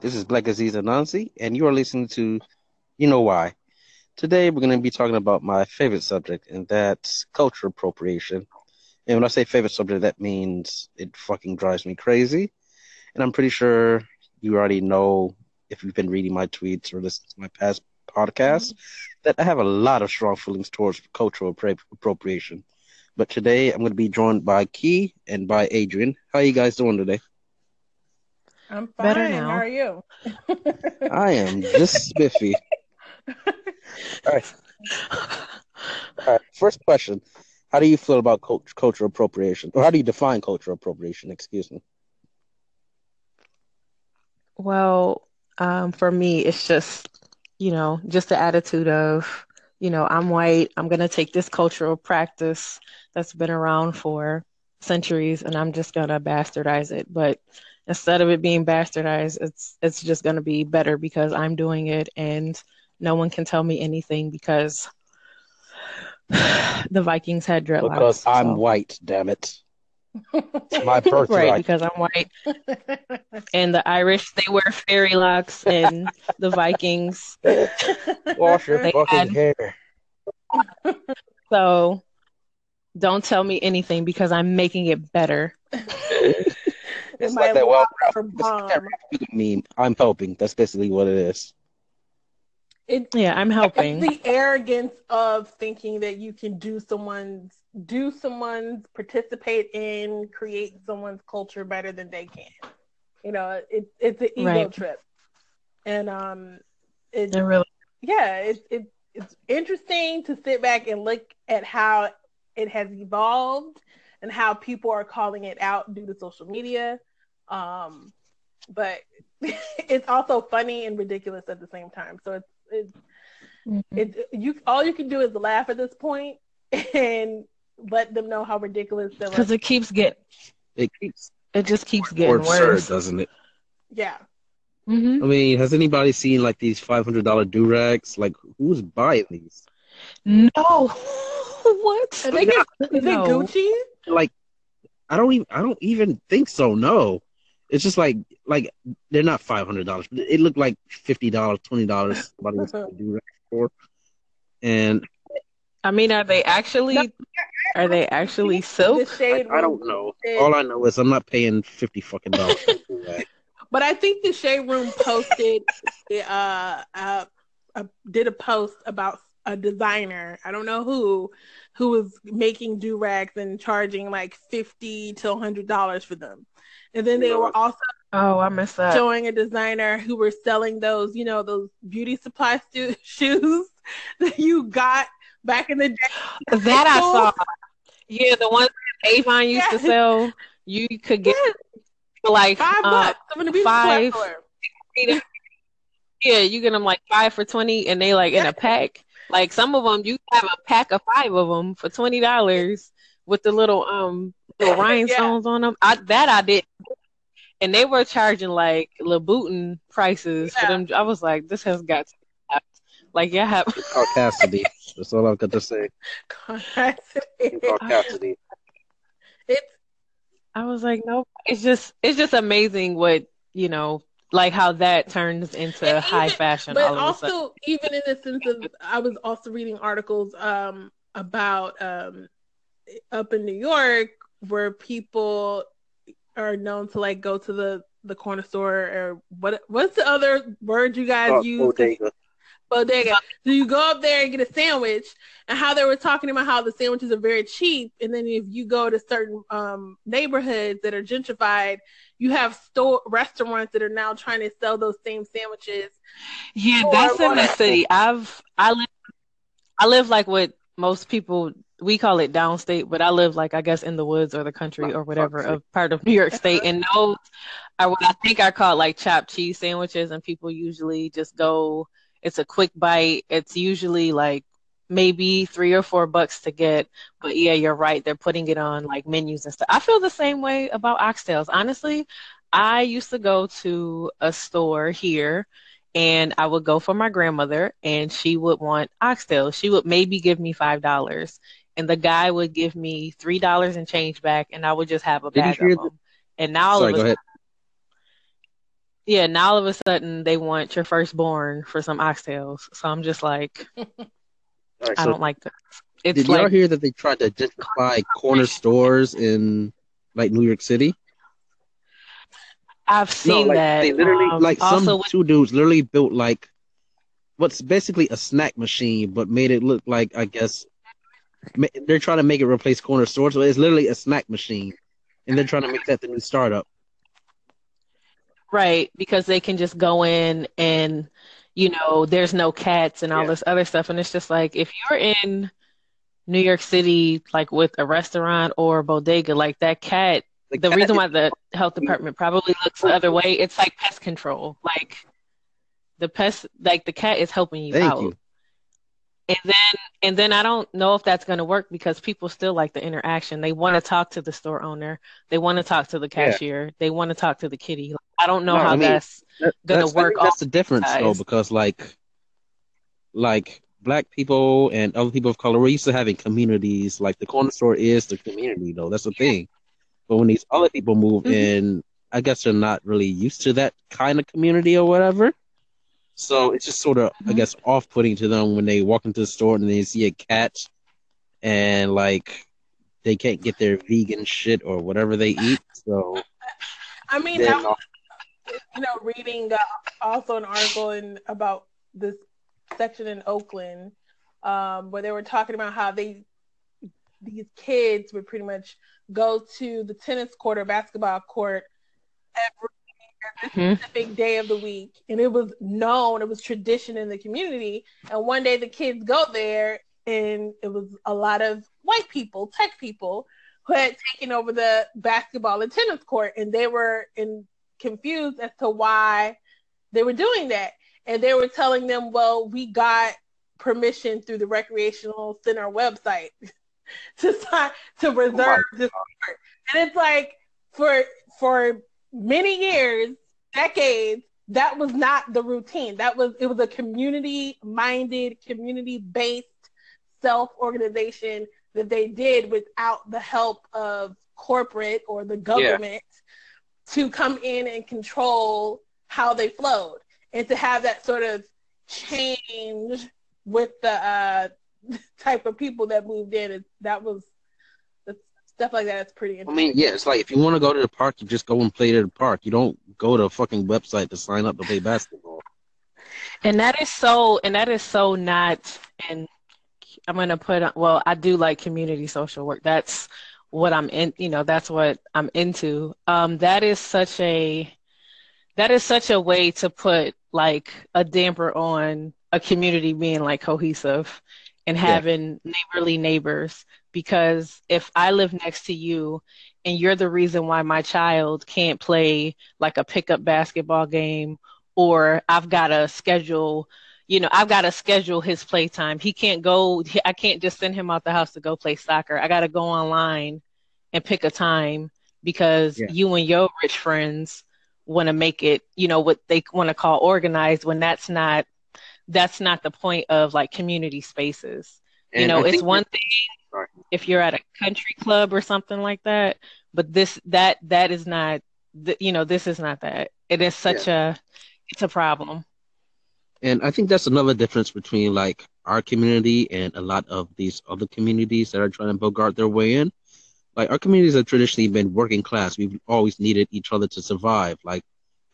This is Black Aziz Anansi, and you are listening to You Know Why. Today, we're going to be talking about my favorite subject, and that's cultural appropriation. And when I say favorite subject, that means it fucking drives me crazy. And I'm pretty sure you already know if you've been reading my tweets or listening to my past podcasts mm-hmm. that I have a lot of strong feelings towards cultural appro- appropriation. But today, I'm going to be joined by Key and by Adrienne. How are you guys doing today? I'm fine. Better now. How are you? I am just spiffy. All right. All right. First question: How do you feel about cult- cultural appropriation, or how do you define cultural appropriation? Excuse me. Well, um, for me, it's just, you know, just the attitude of, you know, I'm white. I'm going to take this cultural practice that's been around for centuries and I'm just going to bastardize it. But instead of it being bastardized, it's it's just going to be better because I'm doing it and no one can tell me anything because the Vikings had dreadlocks. Because I'm so- white. Damn it. It's my birthright. Right, because I'm white. And the Irish, they wear fairy locks, and the Vikings. Wash your fucking had- hair. So don't tell me anything because I'm making it better. It's My like that well, locks are that. Ralph meme. I'm helping. That's basically what it is. It, Yeah, I'm helping. it's the arrogance of thinking that you can do someone's do someone's participate in create someone's culture better than they can. You know, it, it's an ego Right. trip, and um, it It really, yeah, it's it, it's interesting to sit back and look at how it has evolved and how people are calling it out due to social media. Um, but it's also funny and ridiculous at the same time. So it's it's it you all you can do is laugh at this point and let them know how ridiculous they because are. it keeps getting, It keeps it just keeps more getting absurd, worse. doesn't it? Yeah. hmm I mean, has anybody seen like these five hundred dollar do rags? Like, who's buying these? No, what? I think it's, is No. it Gucci? Like, I don't even. I don't even think so. No, it's just like like they're not five hundred dollars. It looked like fifty dollars, twenty dollars. Somebody was do rag for, and I mean, are they actually? Are they actually The silk? I, I don't know. posted- All I know is I'm not paying fifty fucking dollars for a. But I think the Shade Room posted, uh, uh, uh, did a post about a designer. I don't know who, who was making do rags and charging like fifty to hundred dollars for them. And then they were also Oh, I missed that. showing a designer who were selling those, you know, those beauty supply stu- shoes that you got back in the day. That I saw. Yeah, the ones that Avon used to sell, you could get Yes, for like five uh, bucks. Some of the beauty five- Yeah, you get them like five for twenty, and they like in a pack. Like some of them, you have a pack of five of them for twenty dollars with the little um little rhinestones on them. I that I did, and they were charging like Louboutin prices for them. I was like, this has got to stop. like yeah, have It's Cassidy. That's all I've got to say. It's called Cassidy. it's I was like, no, it's just it's just amazing what you know, like how that turns into And high fashion but all of a sudden. also even in the sense of i was also reading articles um about um up in new york where people are known to like go to the the corner store or what what's the other word you guys Oh, use bodega. bodega so you go up there and get a sandwich and how they were talking about how the sandwiches are very cheap and then if you go to certain um neighborhoods that are gentrified you have store restaurants that are now trying to sell those same sandwiches Yeah, that's in the city. I've I live I live like what most people we call it downstate, but I live like I guess in the woods or the country or whatever of part of New York State, and those are what I think are called like chopped cheese sandwiches, and people usually just go. It's a quick bite. It's usually like maybe three or four bucks to get, but yeah, you're right. They're putting it on like menus and stuff. I feel the same way about oxtails. Honestly, I used to go to a store here and I would go for my grandmother and she would want oxtails. She would maybe give me five dollars and the guy would give me three dollars and change back and I would just have a Did you bag hear of the- them. And now all of go a ahead. Yeah, now all of a sudden they want your firstborn for some oxtails. So I'm just like, All right, I so don't like this. It's did like y'all hear that they tried to gentrify corner stores in like New York City? I've seen no, like that. they literally Um, like some also with two dudes literally built like what's basically a snack machine, but made it look like I guess ma- they're trying to make it replace corner stores, so it's literally a snack machine, and they're trying to make that the new startup. Right, because they can just go in and, you know, there's no cats and all Yeah. this other stuff. And it's just like if you're in New York City, like with a restaurant or a bodega, like that cat, Like, the that reason is- why the health mm-hmm. department probably looks the other way, it's like pest control. Like the pest, like the cat is helping you Thank out. you. And then and then I don't know if that's going to work because people still like the interaction. They want to talk to the store owner. They want to talk to the Yeah. cashier. They want to talk to the kitty. I don't know No, how I mean, that's That- Gonna work that's the difference though, because like, like black people and other people of color, we're used to having communities. Like the corner store is the community, though. That's the thing. But when these other people move Mhm. in, I guess they're not really used to that kind of community or whatever. So it's just sort of, I Mhm. guess, off-putting to them when they walk into the store and they see a cat, and like they can't get their vegan shit or whatever they eat. So I mean, was, you know, reading uh, also an article in about this section in Oakland, um, where they were talking about how they these kids would pretty much go to the tennis court or basketball court every Mhm. specific day of the week, and it was known, it was tradition in the community. And one day the kids go there, and it was a lot of white people, tech people, who had taken over the basketball and tennis court, and they were in confused as to why they were doing that. And they were telling them, "Well, we got permission through the recreational center website to sign to reserve this court." And it's like for for many years, decades, that was not the routine. That was it was a community minded, community based self organization that they did without the help of corporate or the government to come in and control how they flowed and to have that sort of change with the uh, type of people that moved in. That was stuff like that. It's pretty I mean, yeah, it's like if you want to go to the park, you just go and play at the park. You don't go to a fucking website to sign up to play basketball. And that is so, and that is so not, and I'm going to put, on- well, I do like community social work. That's what I'm in, you know, that's what I'm into. Um, that is such a, that is such a way to put like a damper on a community being like cohesive and Yeah. having neighborly neighbors. Because if I live next to you and you're the reason why my child can't play like a pickup basketball game or I've got to schedule, you know, I've got to schedule his playtime. He can't go, I can't just send him out the house to go play soccer. I got to go online and pick a time because Yeah. you and your rich friends want to make it, you know, what they want to call organized when that's not, that's not the point of like community spaces. you know, I it's one thing Sorry. if you're at a country club or something like that, but this, that, that is not, th- you know, this is not that. It is such a, it's a problem. And I think that's another difference between like our community and a lot of these other communities that are trying to bogart their way in. Like our communities have traditionally been working class. We've always needed each other to survive. Like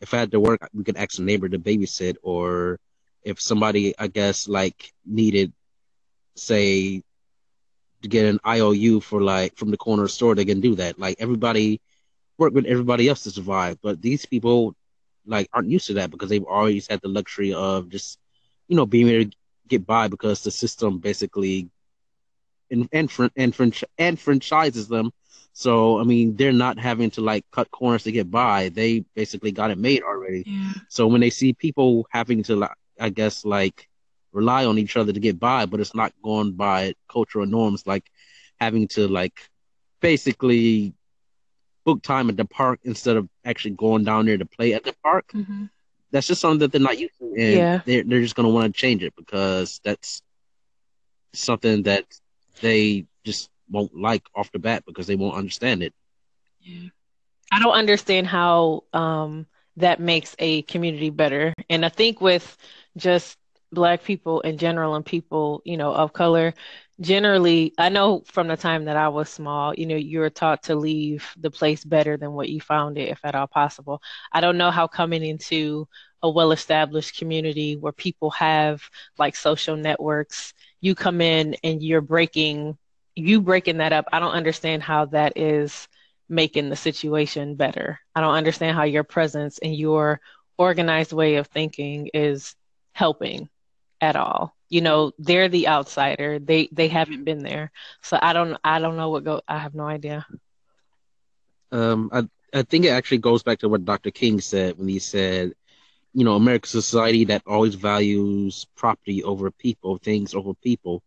if I had to work, we could ask a neighbor to babysit, or if somebody, I guess, like needed, say, to get an IOU for like from the corner store, they can do that. Like everybody work with everybody else to survive. But these people like aren't used to that because they've always had the luxury of just you know being able to get by because the system basically and and and, and franchises them. So I mean they're not having to like cut corners to get by. They basically got it made already. Yeah. So when they see people having to like I guess like rely on each other to get by, but it's not going by cultural norms like having to like basically book time at the park instead of actually going down there to play at the park. Mm-hmm. That's just something that they're not used to, and Yeah. they're they're just gonna want to change it because that's something that they just won't like off the bat because they won't understand it. Yeah. I don't understand how um that makes a community better. And I think with just black people in general and people, you know, of color, generally, I know from the time that I was small, you know, you were taught to leave the place better than what you found it, if at all possible. I don't know how coming into a well established community where people have like social networks, you come in and you're breaking, you breaking that up. I don't understand how that is making the situation better. I don't understand how your presence and your organized way of thinking is helping at all. You know, they're the outsider. They they haven't been there. So I don't I don't know what go I have no idea. Um I I think it actually goes back to what Dr. King said when he said, you know, American society that always values property over people, things over people.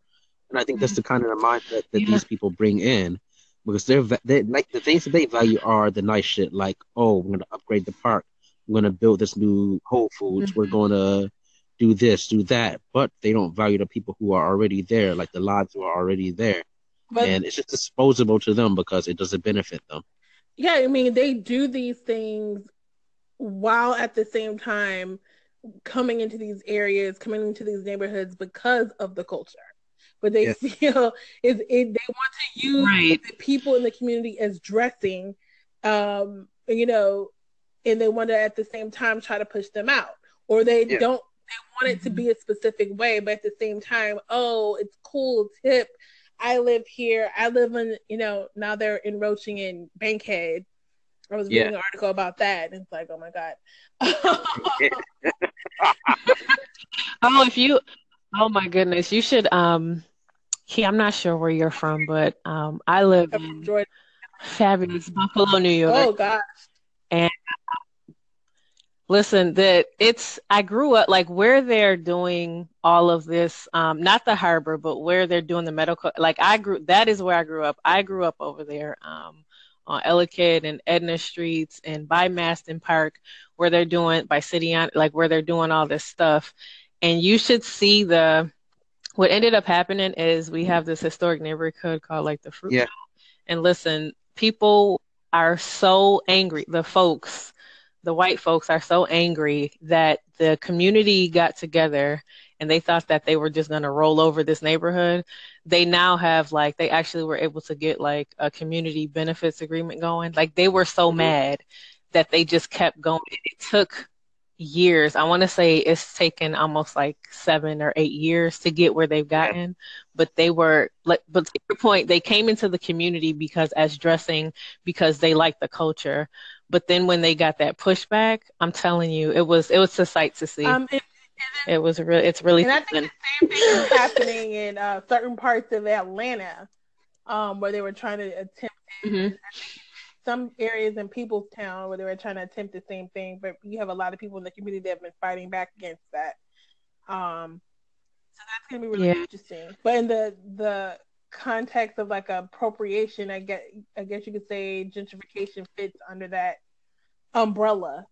And I think that's the kind of mindset that yeah. these people bring in because they're, they like the things that they value are the nice shit like oh we're going to upgrade the park we're going to build this new whole foods mm-hmm. we're going to do this, do that, but they don't value the people who are already there, like the lives who are already there. But, and it's just disposable to them because it doesn't benefit them. Yeah, I mean, they do these things while at the same time coming into these areas, coming into these neighborhoods because of the culture. But they yes. feel is it, they want to use right. the people in the community as dressing, um, you know, and they want to at the same time try to push them out, or they yeah. don't they want it to be a specific way, but at the same time, oh, it's cool, tip. I live here. I live in, you know, now they're encroaching in Bankhead. I was reading yeah. an article about that, and it's like, oh my god. oh, if you, oh my goodness, you should. Um, he, I'm not sure where you're from, but um, I live in fabulous Buffalo, New York. Oh gosh. And Listen, that it's I grew up like where they're doing all of this, um, not the harbor, but where they're doing the medical. Like I grew, that is where I grew up. I grew up over there, um, on Ellicott and Edna Streets and by Masten Park, where they're doing by City on, like where they're doing all this stuff. And you should see the. What ended up happening is we have this historic neighborhood called like the Fruit. Yeah. And listen, people are so angry. The folks the white folks are so angry that the community got together and they thought that they were just going to roll over this neighborhood. They now have like they actually were able to get like a community benefits agreement going. Like they were so mm-hmm. mad that they just kept going. It took years. I want to say it's taken almost like seven or eight years to get where they've gotten but they were like but to your point they came into the community because as dressing because they like the culture but then when they got that pushback, I'm telling you, it was it was a sight to see. Um, it, it, it was really it's really. And I think the same thing is happening in uh, certain parts of Atlanta, um, where they were trying to attempt. Mm-hmm. Some areas in Peoplestown where they were trying to attempt the same thing, but you have a lot of people in the community that have been fighting back against that. Um, so that's gonna be really yeah. interesting. But in the the context of like appropriation, I get I guess you could say gentrification fits under that umbrella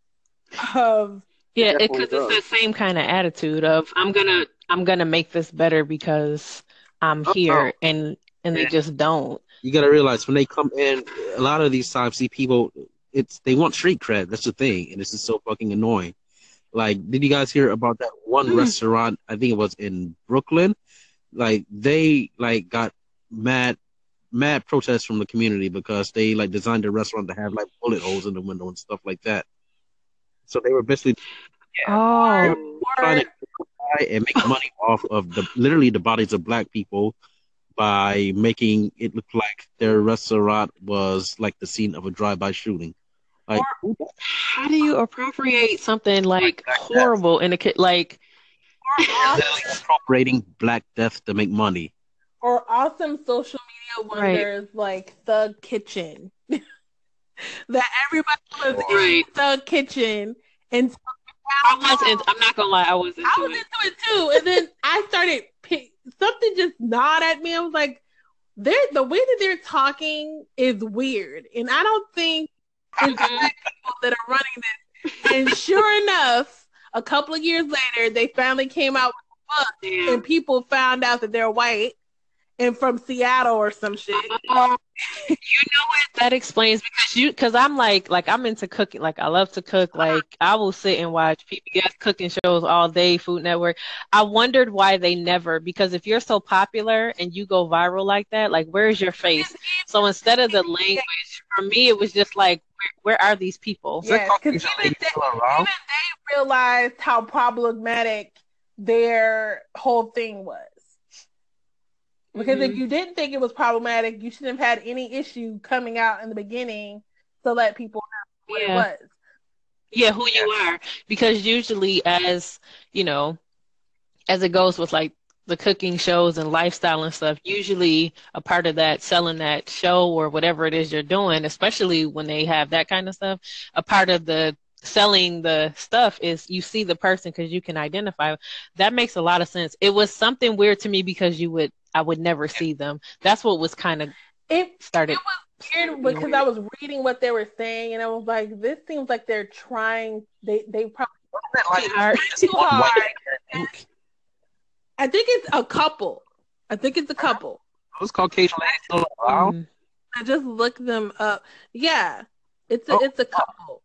of yeah, because it, it's the same kind of attitude of I'm gonna I'm gonna make this better because I'm oh, here, oh. and and yeah. they just don't. You gotta realize when they come in, a lot of these times, see people, it's they want street cred. That's the thing, and this is so fucking annoying. Like, did you guys hear about that one mm. restaurant? I think it was in Brooklyn. Like they like got mad mad protests from the community because they like designed the restaurant to have like bullet holes in the window and stuff like that. So they were basically yeah, oh, trying to and make money off of the literally the bodies of black people by making it look like their restaurant was like the scene of a drive-by shooting. Like, how do you appropriate something like, like horrible in a kid like appropriating Black Death to make money? Or awesome social media wonders right. like Thug Kitchen. that everybody was right. in Thug Kitchen. And I was I'm not gonna lie, I was into I was it. into it too. And then I started pick, something just gnawed at me. I was like, they're the way that they're talking is weird. And I don't think it's mm-hmm. people that are running this. And sure enough, a couple of years later, they finally came out with a book, and people found out that they're white and from Seattle or some shit. Um, you know what? That explains because you because I'm like like I'm into cooking. Like I love to cook. Like I will sit and watch PBS cooking shows all day, Food Network. I wondered why they never because if you're so popular and you go viral like that, like where's your face? So instead of the language, for me it was just like where, where are these people? Yeah, because even, they, even they realized how problematic their whole thing was. Because mm-hmm. if you didn't think it was problematic, you shouldn't have had any issue coming out in the beginning to let people know what yeah. it was. Yeah, who you are. Because usually as, you know, as it goes with like the cooking shows and lifestyle and stuff, usually a part of that selling that show or whatever it is you're doing, especially when they have that kind of stuff, a part of the selling the stuff is you see the person because you can identify. That makes a lot of sense. It was something weird to me because you would I would never see them. That's what was kind of it started. It was weird because weird. I was reading what they were saying, and I was like, this seems like they're trying. They they probably like, hard. too hard. I think it's a couple. I think it's a uh-huh. couple. Those Caucasian ladies wow. I just looked them up. Yeah, it's a oh. it's a couple.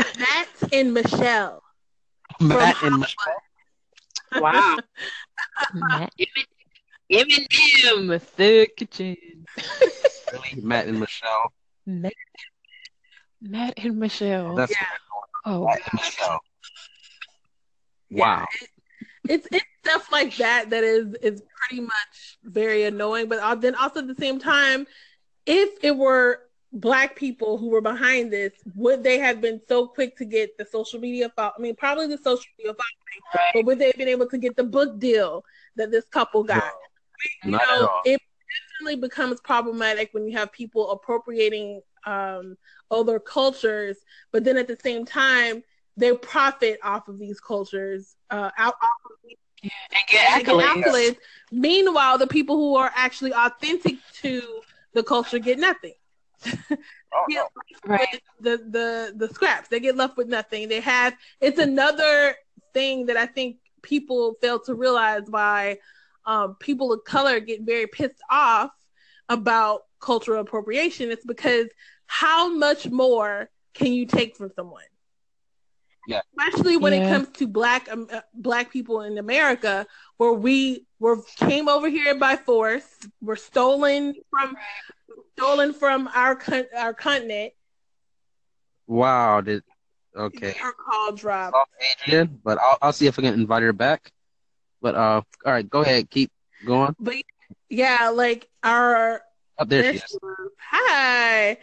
Matt, Matt and Michelle. Matt and Michelle. Wow. Matt, Eminem, the kitchen. really, Matt and Michelle. Matt, Matt and Michelle. That's yeah. Oh, Matt and Michelle. Wow. Yeah, it, it's it's stuff like that that is is pretty much very annoying. But uh, then also at the same time, if it were black people who were behind this, would they have been so quick to get the social media I mean, probably the social media following, right. but would they have been able to get the book deal that this couple got? No, you know, it definitely becomes problematic when you have people appropriating um, other cultures, but then at the same time, they profit off of these cultures, uh, out, off of these and get accolades. accolades. Meanwhile, the people who are actually authentic to the culture get nothing. Oh, right. The the the scraps. They get left with nothing. They have. It's another thing that I think people fail to realize why um, people of color get very pissed off about cultural appropriation. It's because how much more can you take from someone? Yeah. Especially when yeah. it comes to black um, uh, black people in America, where we were came over here by force, were stolen from stolen from our con- our continent. Wow, did okay. Her call dropped. Adrienne, but I'll I'll see if I can invite her back. But uh, all right, go ahead, keep going. But yeah, like our up there she is. Hi.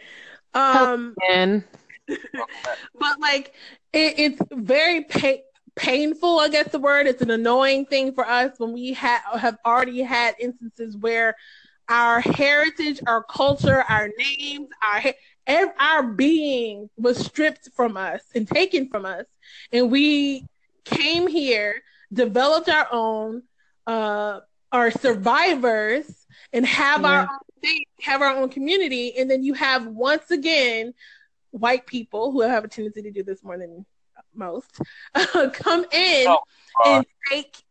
Um, and but like it, it's very pa- painful. I guess the word. It's an annoying thing for us when we ha- have already had instances where our heritage, our culture, our names, our our being was stripped from us and taken from us, and we came here, developed our own, uh, are survivors, and have yeah. our own thing, have our own community, and then you have once again white people who have a tendency to do this more than most come in oh, and take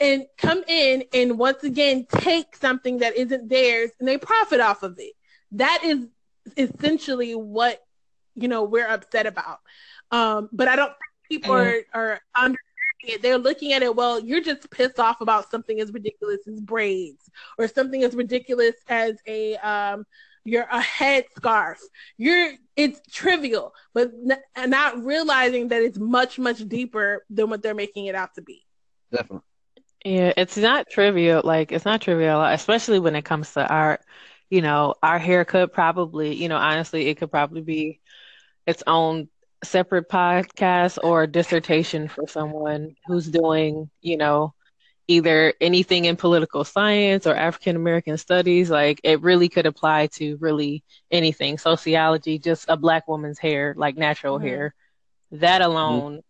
and come in and once again take something that isn't theirs and they profit off of it. That is essentially what you know we're upset about. Um, but I don't think people are, are understanding it. They're looking at it, well, you're just pissed off about something as ridiculous as braids or something as ridiculous as a um you're a head scarf. You're it's trivial, but n- not realizing that it's much much deeper than what they're making it out to be. Definitely. Yeah, it's not trivial. Like it's not trivial, especially when it comes to art. You know, our haircut probably, you know, honestly, it could probably be its own separate podcast or dissertation for someone who's doing, you know, either anything in political science or African American studies. Like it really could apply to really anything. Sociology, just a black woman's hair, like natural mm-hmm. hair. That alone mm-hmm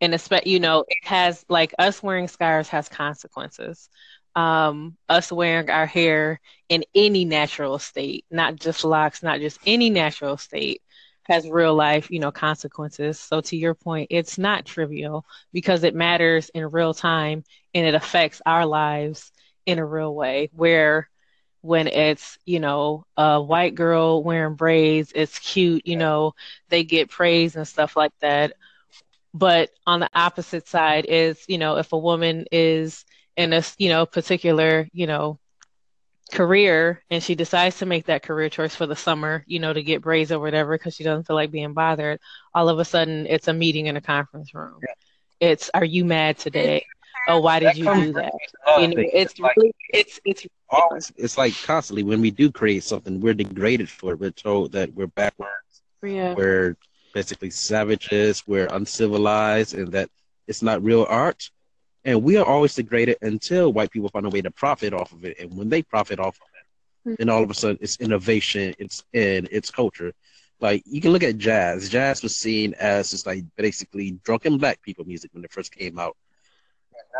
and expect you know it has like us wearing scarves has consequences. Um us wearing our hair in any natural state not just locks not just any natural state has real life you know consequences. So to your point it's not trivial because it matters in real time and it affects our lives in a real way where when it's you know a white girl wearing braids it's cute you know they get praise and stuff like that but on the opposite side is you know if a woman is in a you know particular you know career and she decides to make that career choice for the summer you know to get braids or whatever because she doesn't feel like being bothered all of a sudden it's a meeting in a conference room. Yeah. it's are you mad today? Oh why did that you do that? You know it's like, really it's it's always it's like constantly when we do create something we're degraded for it. We're told that we're backwards. Yeah. we're basically savages we're uncivilized and that it's not real art and we are always degraded until white people find a way to profit off of it and when they profit off of it mm-hmm. then all of a sudden it's innovation it's in it's culture like you can look at jazz jazz was seen as just like basically drunken black people music when it first came out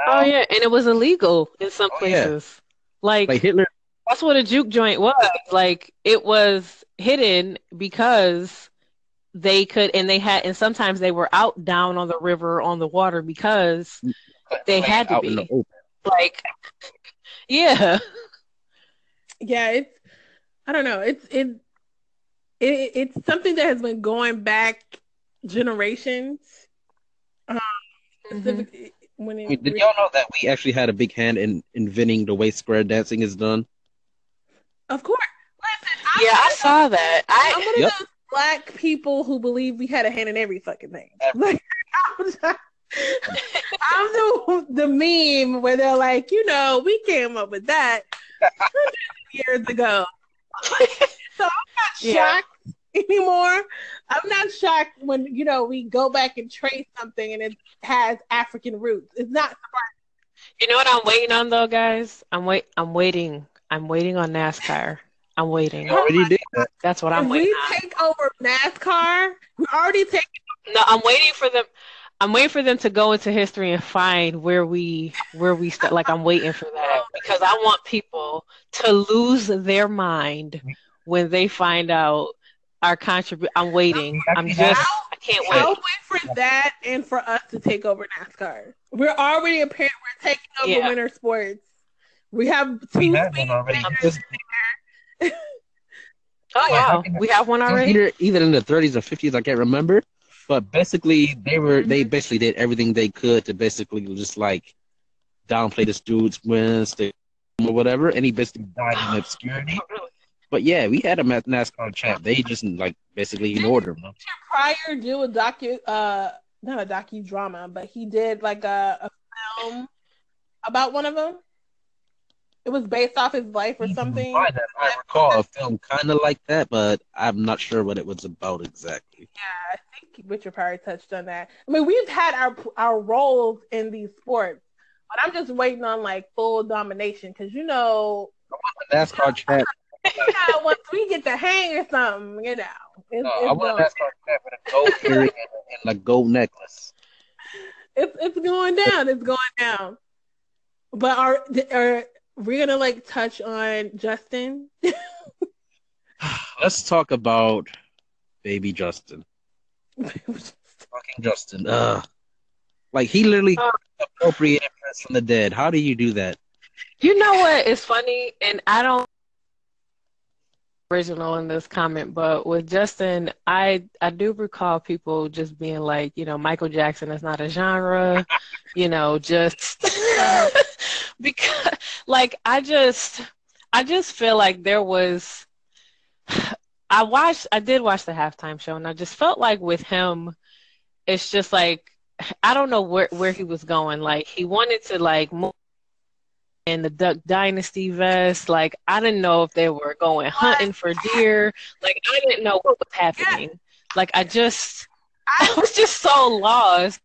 oh yeah, and it was illegal in some oh, yeah. places. Like, like Hitler. That's what a juke joint was. Like it was hidden because they could, and they had, and sometimes they were out down on the river on the water because they had to be. Like, yeah, yeah. It's I don't know. It's it, it it's something that has been going back generations. Um, mm-hmm when it, I mean, did y'all know that we actually had a big hand in inventing the way square dancing is done? Of course. Listen, yeah, I saw that. I, I'm one of yep. those black people who believe we had a hand in every fucking thing. Like, I'm, I'm the the meme where they're like, you know, we came up with that years ago. so I'm not shocked yeah. anymore. I'm not shocked when you know we go back and trace something and it has African roots. It's not surprising. You know what I'm waiting on though, guys? I'm wait. I'm waiting. I'm waiting on NASCAR. I'm waiting. You already did that. That's what I'm if waiting. We on. take over NASCAR. We already taking. No, I'm waiting for them. I'm waiting for them to go into history and find where we where we start. Like I'm waiting for that oh, because I want people to lose their mind when they find out our contribute. I'm waiting. I'm just. I can't wait. I'll wait for that and for us to take over NASCAR. We're already apparent. We're taking over yeah. winter sports. We have two. We have one already. oh yeah, we have one already. Either either in the 30s or 50s, I can't remember. But basically, they were they mm-hmm. basically did everything they could to basically just like downplay this dude's wins, or whatever, and he basically died in obscurity. But yeah, we had a NASCAR champ. They just like basically ignored him. Did Pryor do a docu, uh, not a docu drama, but he did like a, a film about one of them. It was based off his life or something. I, recall a film kind of like that, but I'm not sure what it was about exactly. Yeah, I think Richard Pryor touched on that. I mean, we've had our our roles in these sports, but I'm just waiting on like full domination because you know. NASCAR you know, once we get the hang or something, you know. It's, no, it's I want that start with a gold earring and, and a gold necklace. It's it's going down. It's going down. But are are we gonna like touch on Justin? Let's talk about baby Justin. Fucking Justin. Uh, like he literally uh, appropriated from the dead. How do you do that? You know what is funny, and I don't original in this comment, but with Justin, I I do recall people just being like, you know, Michael Jackson is not a genre, you know, just because like I just I just feel like there was I watched I did watch the halftime show and I just felt like with him it's just like I don't know where where he was going. Like he wanted to like move and the Duck Dynasty vest. Like I didn't know if they were going hunting for deer. Like I didn't know what was happening. Like I just I was just so lost.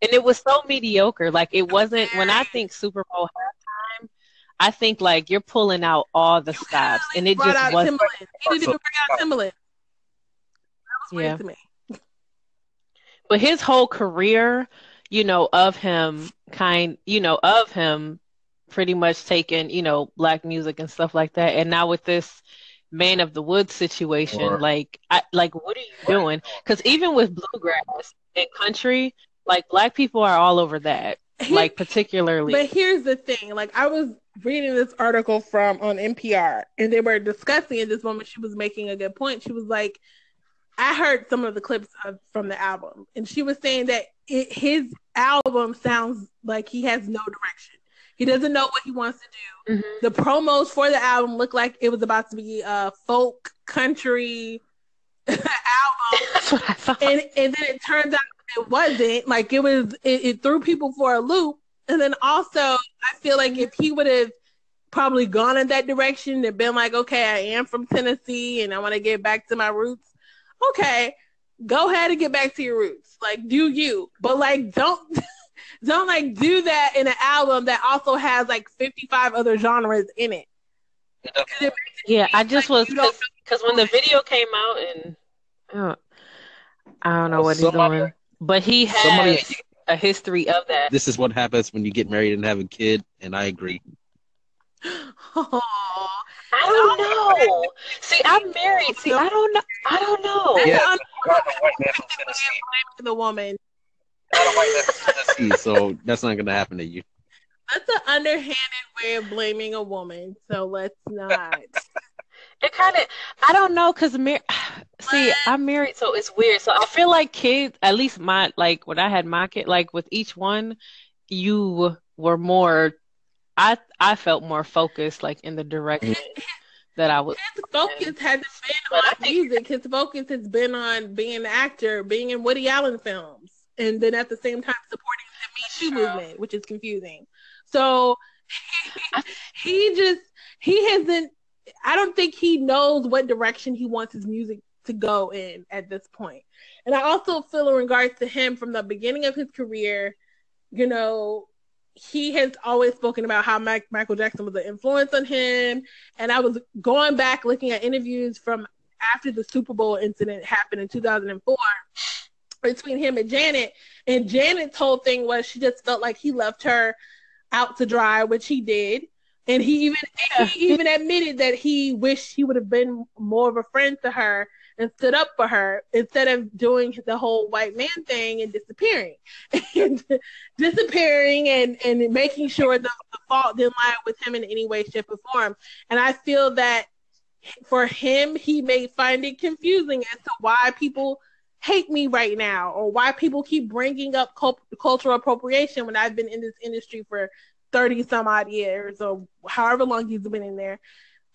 And it was so mediocre. Like it wasn't when I think Super Bowl halftime, I think like you're pulling out all the stops and it just wasn't he didn't even bring out Timbaland. yeah. But his whole career, you know, of him kind you know, of him pretty much taken, you know, black music and stuff like that. And now with this man of the woods situation, or, like, I, like, what are you doing? Because even with bluegrass and country, like, black people are all over that. he, like particularly. But here's the thing: like I was reading this article from on NPR, and they were discussing at this moment. She was making a good point. She was like, "I heard some of the clips of, from the album, and she was saying that it, his album sounds like he has no direction. He doesn't know what he wants to do. Mm-hmm. The promos for the album look like it was about to be a folk country album, and and then it turns out it wasn't. Like it was, it, it threw people for a loop. And then also, I feel like if he would have probably gone in that direction and been like, okay, I am from Tennessee and I want to get back to my roots. Okay, go ahead and get back to your roots. Like, do you? But like, don't. don't like do that in an album that also has like 55 other genres in it. Yeah, I just like was because when the video came out and uh, I don't know what he's doing. But he has Somebody, a history of that. This is what happens when you get married and have a kid, and I agree. Oh, I don't know. See, I'm married. See, I don't know. I don't know. Yeah, I'm the woman. Tennessee, so that's not going to happen to you. That's an underhanded way of blaming a woman. So let's not. It kind of, I don't know, cause mar- see, I'm married, so it's weird. So I feel like kids, at least my like when I had my kid, like with each one, you were more. I I felt more focused, like in the direction that I was. His focus hasn't been on music. His focus has been on being an actor, being in Woody Allen films, and then at the same time supporting the Me Too movement, which is confusing. So he, he just he hasn't I don't think he knows what direction he wants his music to go in at this point. And I also feel in regards to him from the beginning of his career, you know, he has always spoken about how Mike, Michael Jackson was an influence on him. And I was going back looking at interviews from after the Super Bowl incident happened in 2004 between him and Janet. And Janet's whole thing was she just felt like he left her out to dry, which he did. And he even he even admitted that he wished he would have been more of a friend to her and stood up for her instead of doing the whole white man thing and disappearing and disappearing and, and making sure the, the fault didn't lie with him in any way, shape, or form. And I feel that for him, he may find it confusing as to why people hate me right now or why people keep bringing up cult- cultural appropriation when I've been in this industry for 30 some odd years or however long he's been in there.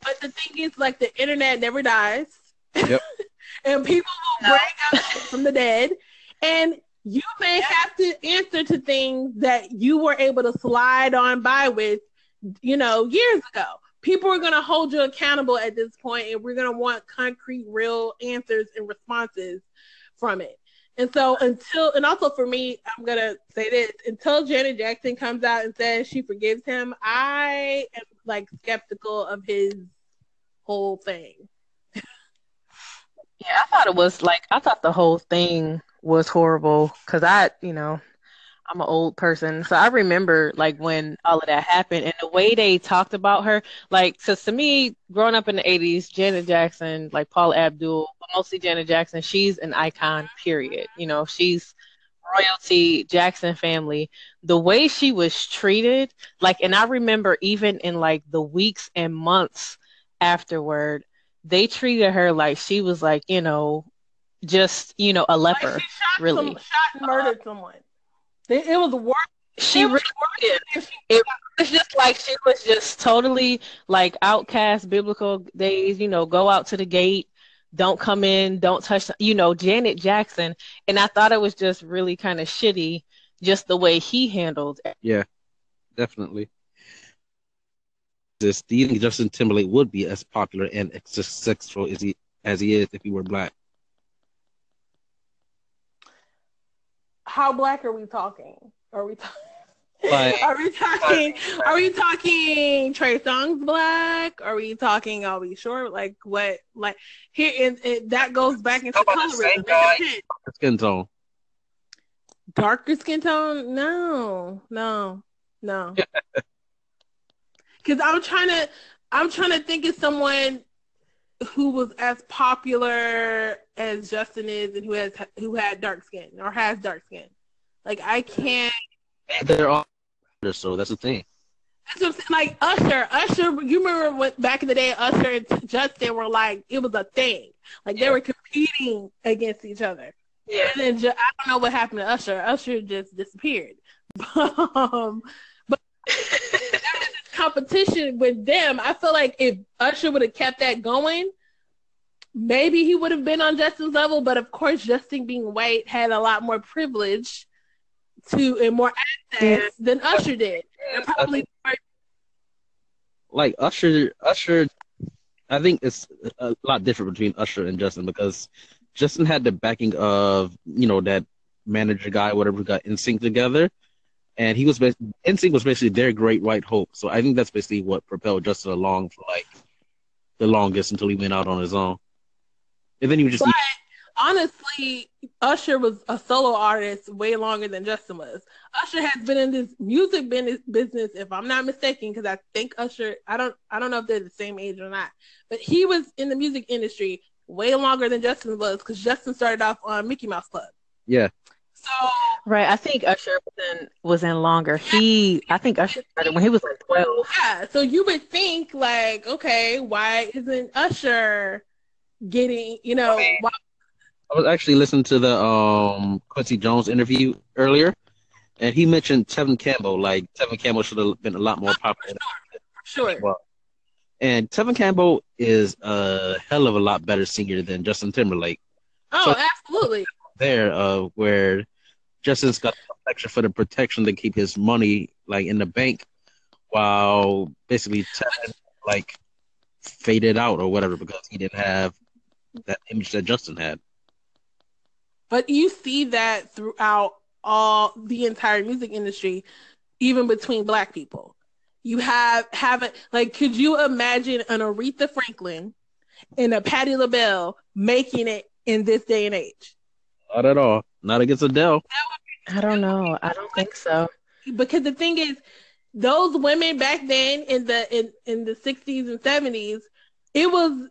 But the thing is, like, the internet never dies. Yep. and people will bring up from the dead. And you may have to answer to things that you were able to slide on by with, you know, years ago. People are going to hold you accountable at this point, and we're going to want concrete, real answers and responses from it. And so until and also for me, I'm gonna say this, until Janet Jackson comes out and says she forgives him, I am like skeptical of his whole thing. yeah, I thought it was like I thought the whole thing was horrible because I, you know, I'm an old person, so I remember like when all of that happened and the way they talked about her. Like, cause to me, growing up in the '80s, Janet Jackson, like Paula Abdul, but mostly Janet Jackson, she's an icon. Period. You know, she's royalty, Jackson family. The way she was treated, like, and I remember even in like the weeks and months afterward, they treated her like she was like, you know, just you know a leper. Like really, some, shot and murdered uh, someone. It, it was worse. She really did. It was just like she was just totally like outcast biblical days, you know, go out to the gate, don't come in, don't touch, you know, Janet Jackson. And I thought it was just really kind of shitty, just the way he handled it. Yeah, definitely. This, do you think Justin Timberlake would be as popular and successful as he as he is if he were black? How black are we talking? Are we talking? Like, are we talking? Are we talking Trey Songz black? Are we talking? Are we sure? Like what? Like here, and, that goes back into colorism. Skin tone. Darker skin tone? No, no, no. Because I'm trying to, I'm trying to think of someone who was as popular as Justin is and who has who had dark skin or has dark skin. Like I can't. They're all so that's the thing. That's what I'm saying. Like Usher, Usher, you remember what back in the day, Usher and Justin were like, it was a thing. Like they were competing against each other. Yeah. And then I don't know what happened to Usher. Usher just disappeared. um, but competition with them, I feel like if Usher would have kept that going, maybe he would have been on Justin's level. But of course, Justin being white had a lot more privilege to and more access than Usher did. And probably Like Usher, Usher, I think it's a lot different between Usher and Justin because Justin had the backing of you know that manager guy, whatever, got NSYNC together, and he was bas- NSYNC was basically their great white hope. So I think that's basically what propelled Justin along for like the longest until he went out on his own. And then he was just But honestly, Usher was a solo artist way longer than Justin was. Usher has been in this music business, business if I'm not mistaken, because I think Usher, I don't, I don't know if they're the same age or not, but he was in the music industry way longer than Justin was, because Justin started off on Mickey Mouse Club. yeah. So Right. I think Usher was in, was in longer. He, I think Usher started when he was like 12. yeah, so you would think like, okay, why isn't Usher getting, you know, why, I was actually listening to the um Quincy Jones interview earlier, and he mentioned Tevin Campbell. Like Tevin Campbell should have been a lot more popular. sure, Well, and Tevin Campbell is a hell of a lot better singer than Justin Timberlake. oh, so- absolutely, There, uh, where Justin's got extra for the protection to keep his money like in the bank, while basically Tevin like faded out or whatever because he didn't have that image that Justin had. But you see that throughout all the entire music industry, even between black people. You have haven't like could you imagine an Aretha Franklin and a Patti LaBelle making it in this day and age? Not at all. Not against Adele. I don't know. I don't think so. Because the thing is, those women back then in the in, in the sixties and seventies, it was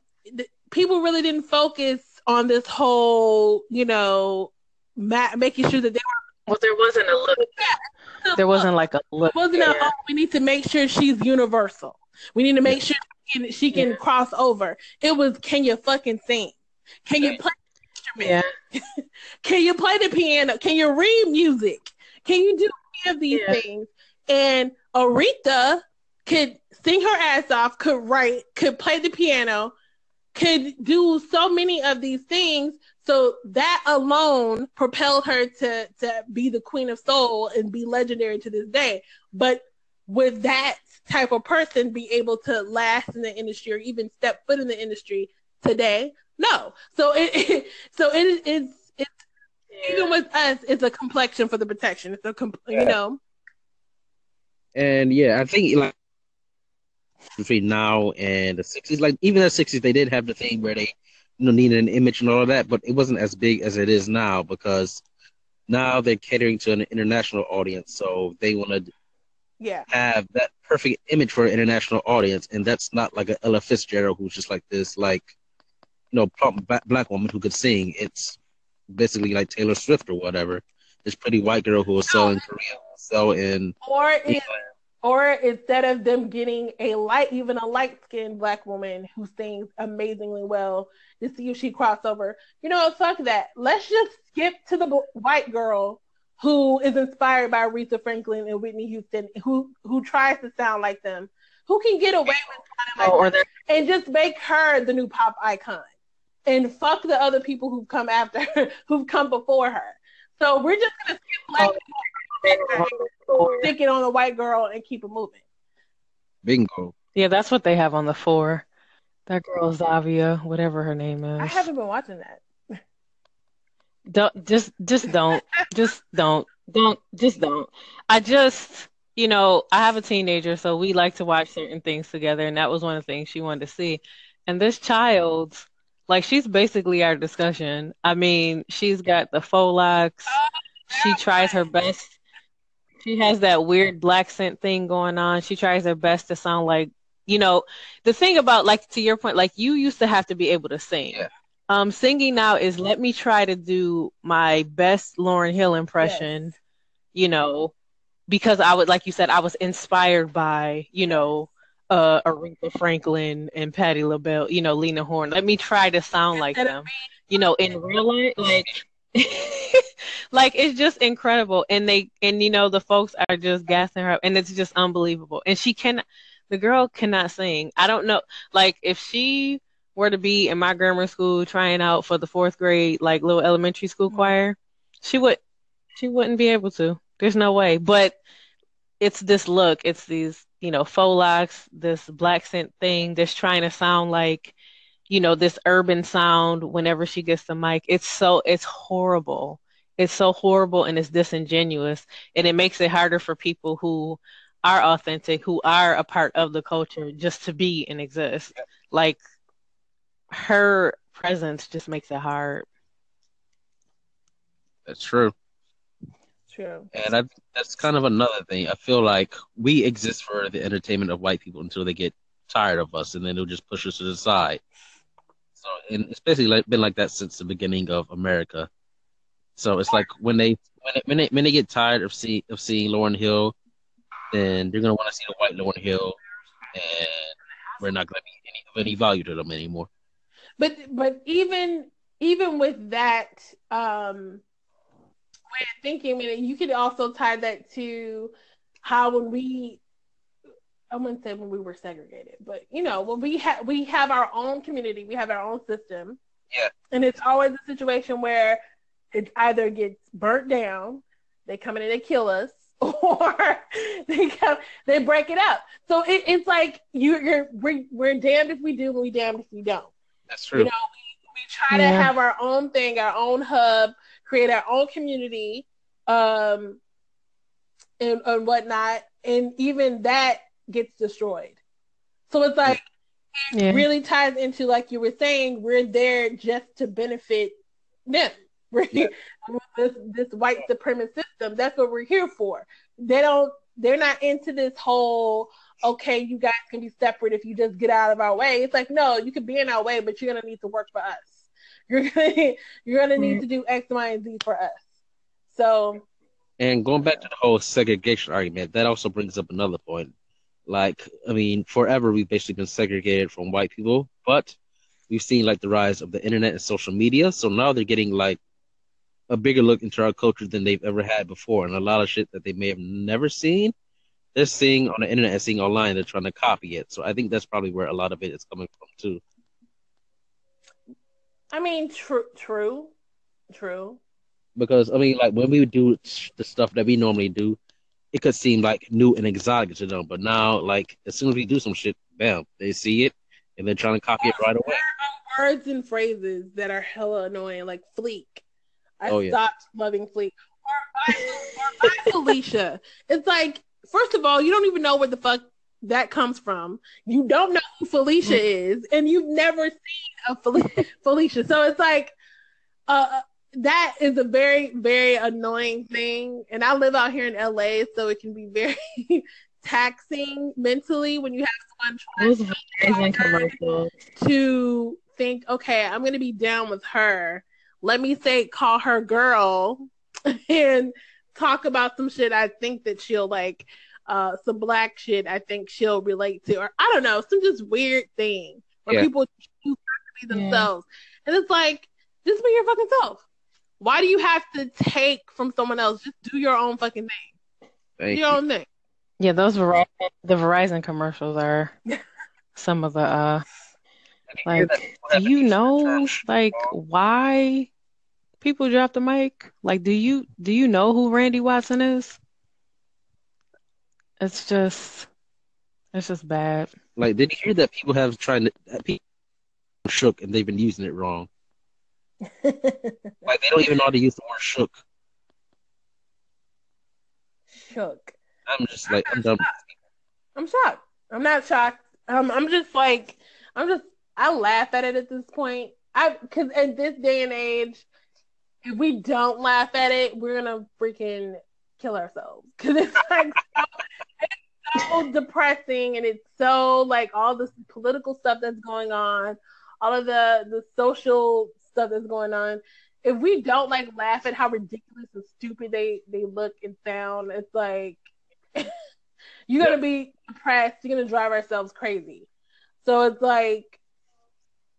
people really didn't focus on this whole, you know, ma- making sure that they were. Well, there wasn't a look. were There wasn't like a look. It wasn't a, oh, we need to make sure she's universal. We need to make sure she can, she can Yeah. cross over. It was, can you fucking sing? Can you play the instrument? Yeah. Can you play the piano? Can you read music? Can you do any of these Yeah. things? And Aretha could sing her ass off, could write, could play the piano, could do so many of these things. So that alone propelled her to to be the queen of soul and be legendary to this day. But would that type of person be able to last in the industry or even step foot in the industry today? No. So it, so it is it's even with us, it's a complexion for the protection. It's a com- you know And yeah, I think like between now and the sixties, like even the sixties, they did have the thing where they you know needed an image and all of that, but it wasn't as big as it is now because now they're catering to an international audience, so they want to yeah have that perfect image for an international audience, and that's not like a Ella Fitzgerald who's just like this, like you know, plump black woman who could sing. It's basically like Taylor Swift or whatever. This pretty white girl who will sell in Korea, sell in or it, or instead of them getting a light even a light skinned black woman who sings amazingly well to see if she crossover you know fuck that. Let's just skip to the b- white girl who is inspired by Aretha Franklin and Whitney Houston who who tries to sound like them. Who can get away with sounding Oh, like there, them, and just make her the new pop icon and fuck the other people who've come after her, who've come before her so we're just gonna skip black Oh, stick it on a white girl and keep it moving. bingo. yeah, that's what they have on the four. That girl Zhavia, whatever her name is. I haven't been watching that. Don't just just don't just don't don't just don't. I just you know I have a teenager, so we like to watch certain things together, and that was one of the things she wanted to see. And this child, like she's basically our discussion. I mean, she's got the faux locks. She tries her best. She has that weird black scent thing going on. She tries her best to sound like you know the thing about like to your point, like you used to have to be able to sing. Yeah. Um, singing now is let me try to do my best Lauryn Hill impression, you know, because I would, like you said, I was inspired by, you know, uh, Aretha Franklin and Patti LaBelle, you know, Lena Horne. Let me try to sound like them, you know, in real life, like, like it's just incredible. And they, and you know, the folks are just gassing her, up and it's just unbelievable. And she can, the girl cannot sing. I don't know, like if she were to be in my grammar school trying out for the fourth grade, like little elementary school mm-hmm. choir, she would, she wouldn't be able to. There's no way. But it's this look. It's these you know, faux locks, this black scent thing that's trying to sound like, you know, this urban sound whenever she gets the mic. It's so, it's horrible. It's so horrible and it's disingenuous. And it makes it harder for people who are authentic, who are a part of the culture just to be and exist. Like her presence just makes it hard. That's true. True. And I, that's kind of another thing. I feel like we exist for the entertainment of white people until they get tired of us, and then they'll just push us to the side. So, and it's basically like, been like that since the beginning of America. So it's like when they when they, when they, when they get tired of see of seeing Lauryn Hill, then they're gonna want to see the white Lauryn Hill, and we're not gonna be any, of any value to them anymore. But but even even with that, um, way of thinking. I mean, you could also tie that to how when we I wouldn't say when we were segregated, but you know, when we have we have our own community, we have our own system. Yeah. And it's always a situation where it either gets burnt down, they come in and they kill us, or they come they break it up. So it, it's like you, you're we're, we're damned if we do and we damned if we don't. That's true. You know, we, we try yeah. to have our own thing, our own hub, create our own community, um, and, and whatnot. And even that gets destroyed. So it's like, yeah. it really ties into, like you were saying, we're there just to benefit them. Yeah. this, this white supremacist system, that's what we're here for. They don't, they're not into this whole, okay, you guys can be separate if you just get out of our way. It's like, no, you can be in our way, but you're going to need to work for us. You're gonna you're gonna need mm. to do X, Y, and Z for us. So and going back to the whole segregation argument, that also brings up another point. Like, I mean, forever we've basically been segregated from white people, but we've seen like the rise of the internet and social media. So now they're getting like a bigger look into our culture than they've ever had before, and a lot of shit that they may have never seen, they're seeing on the internet and seeing online. They're trying to copy it. So I think that's probably where a lot of it is coming from too. I mean, true, true, true. Because I mean, like when we do the stuff that we normally do, it could seem like new and exotic to them. But now, like as soon as we do some shit, bam, they see it and they're trying to copy it right away. Um, words and phrases that are hella annoying, like fleek. I oh, stopped yeah. loving fleek. Or or bye Felicia. It's like, first of all, you don't even know where the fuck that comes from. You don't know who Felicia mm. is, and you've never seen a Fel- Felicia. So it's like, uh, that is a very, very annoying thing. And I live out here in LA, so it can be very taxing mentally when you have someone trying to, to think, okay, I'm going to be down with her. Let me say, call her girl and talk about some shit I think that she'll like uh, some black shit I think she'll relate to, or I don't know, some just weird thing where yeah. people choose to be themselves. Yeah. And it's like, just be your fucking self. Why do you have to take from someone else? Just do your own fucking thing. Thank do your you. own thing. Yeah, those Verizon, the Verizon commercials are some of the uh like do you know like why people drop the mic? Like do you do you know who Randy Watson is? It's just, it's just bad. Like, did you hear that people have tried to people shook and they've been using it wrong? like they don't even know how to use the word shook. Shook. I'm just like I'm, I'm done. I'm shocked. I'm not shocked. Um, I'm just like I'm just I laugh at it at this point. I because at this day and age, if we don't laugh at it, we're gonna freaking kill ourselves because it's like so, it's so depressing and it's so like all this political stuff that's going on, all of the the social stuff that's going on. If we don't like laugh at how ridiculous and stupid they they look and sound, it's like you're gonna be depressed. You're gonna drive ourselves crazy. So it's like,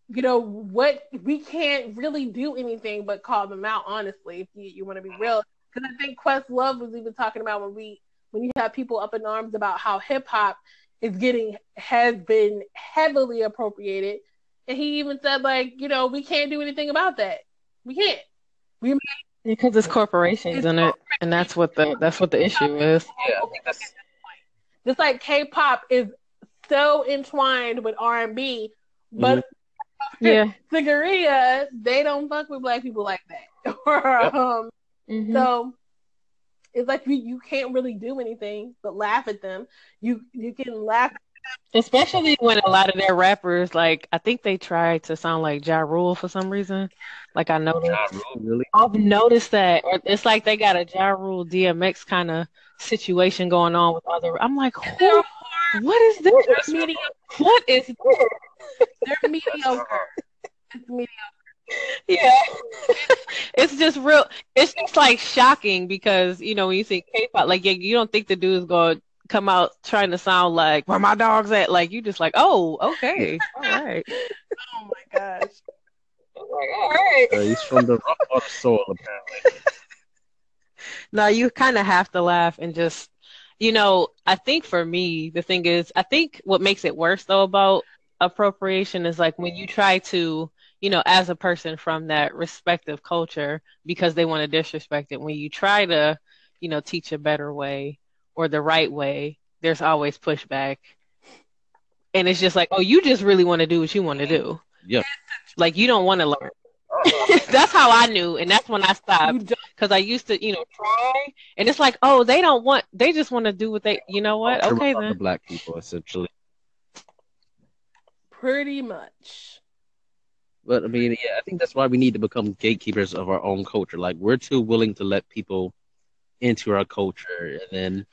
you know, what we can't really do anything but call them out. Honestly, if you, you want to be real, because I think Questlove was even talking about when we when you have people up in arms about how hip hop is getting has been heavily appropriated, and he even said like, you know, we can't do anything about that. We can't. We because it's corporations it's in it, and that's what the that's what the issue is. Yeah, I think that's just like K-pop is so entwined with R&B, but mm-hmm. yeah, Sigiriya they don't fuck with black people like that. or, um, mm-hmm. So it's like you, you can't really do anything but laugh at them. You you can laugh Especially when a lot of their rappers, like I think they try to sound like Ja Rule for some reason. Like I noticed, ja Rule, really? I've noticed that, or it's like they got a Ja Rule DMX kind of situation going on with other. I'm like, who? What is this? Mediocre. What is this? They're mediocre. It's mediocre. Yeah, it's just real. It's just like shocking because you know when you think K-pop, like yeah, you don't think the dude is going to come out trying to sound like where my dog's at. Like you just like, oh, okay, all right. oh my gosh. Like, all right. Uh, he's from the rough soil, apparently. no, you kind of have to laugh and just, you know, I think for me, the thing is, I think what makes it worse though about appropriation is like when you try to, you know, as a person from that respective culture, because they want to disrespect it, when you try to, you know, teach a better way or the right way, there's always pushback. And it's just like, oh, you just really want to do what you want to do. Yeah. Like you don't want to learn. that's how I knew, and that's when I stopped because I used to, you know, try, and it's like, oh, they don't want, they just want to do what they, you know what? Okay, then. The black people, essentially. Pretty much. But I mean, yeah, I think that's why we need to become gatekeepers of our own culture. Like we're too willing to let people into our culture, and then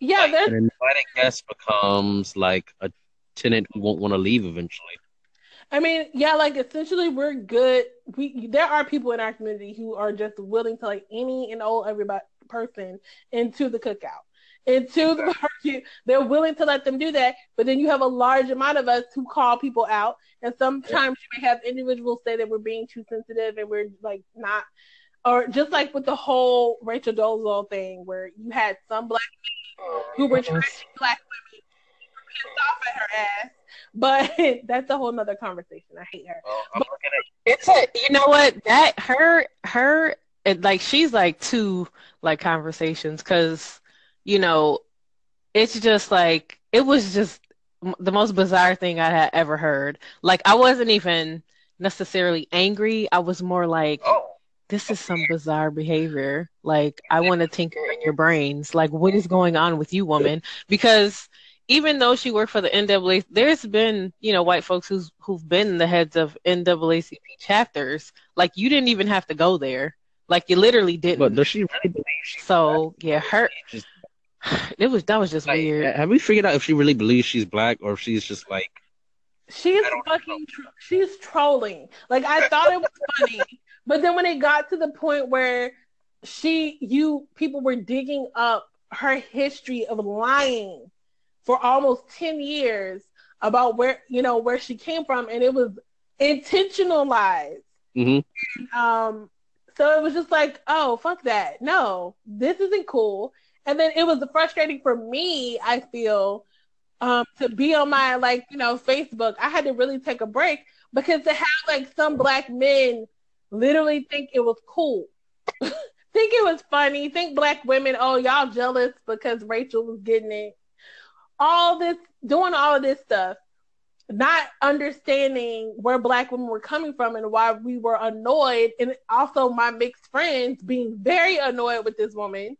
yeah, like, and inviting guests becomes like a tenant who won't want to leave eventually. I mean, yeah, like essentially we're good. We there are people in our community who are just willing to like any and all everybody person into the cookout. Into the market. They're willing to let them do that. But then you have a large amount of us who call people out. And sometimes you may have individuals say that we're being too sensitive and we're like not or just like with the whole Rachel Dolezal thing, where you had some black men who were trying black women pissed off at her ass. But that's a whole nother conversation. I hate her. Oh, but, it's a you know what that her her it, like she's like two like conversations because you know it's just like it was just the most bizarre thing I had ever heard. Like I wasn't even necessarily angry. I was more like. Oh this is some bizarre behavior. Like, I want to tinker in your brains. Like, what is going on with you, woman? Because even though she worked for the NAACP, there's been, you know, white folks who's who've been the heads of NAACP chapters. Like, you didn't even have to go there. Like, you literally didn't. But does she really believe she's So yeah, her. It was that was just like, weird. Have we figured out if she really believes she's black or if she's just like? She's fucking. Tro- she's trolling. Like I thought it was funny. But then when it got to the point where she, you, people were digging up her history of lying for almost 10 years about where, you know, where she came from. And it was intentional lies. Mm-hmm. Um, so it was just like, oh, fuck that. No, this isn't cool. And then it was frustrating for me, I feel, um, to be on my like, you know, Facebook. I had to really take a break because to have like some black men literally think it was cool. think it was funny. Think black women, oh, y'all jealous because Rachel was getting it. All this, doing all of this stuff, not understanding where black women were coming from and why we were annoyed. And also my mixed friends being very annoyed with this woman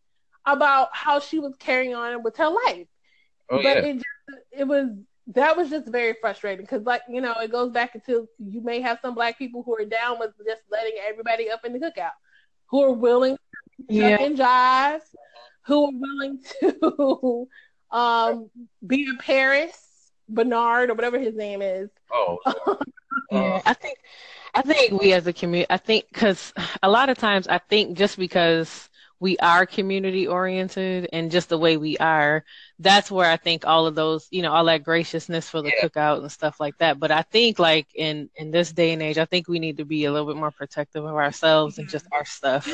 about how she was carrying on with her life. Oh, but yeah. it just, it was that was just very frustrating because like you know it goes back into you may have some black people who are down with just letting everybody up in the cookout who are willing to yeah. and jive who are willing to um be in paris bernard or whatever his name is oh yeah i think i think we as a community i think because a lot of times i think just because we are community oriented and just the way we are, that's where I think all of those, you know, all that graciousness for the yeah. cookout and stuff like that. But I think like in in this day and age, I think we need to be a little bit more protective of ourselves and just our stuff.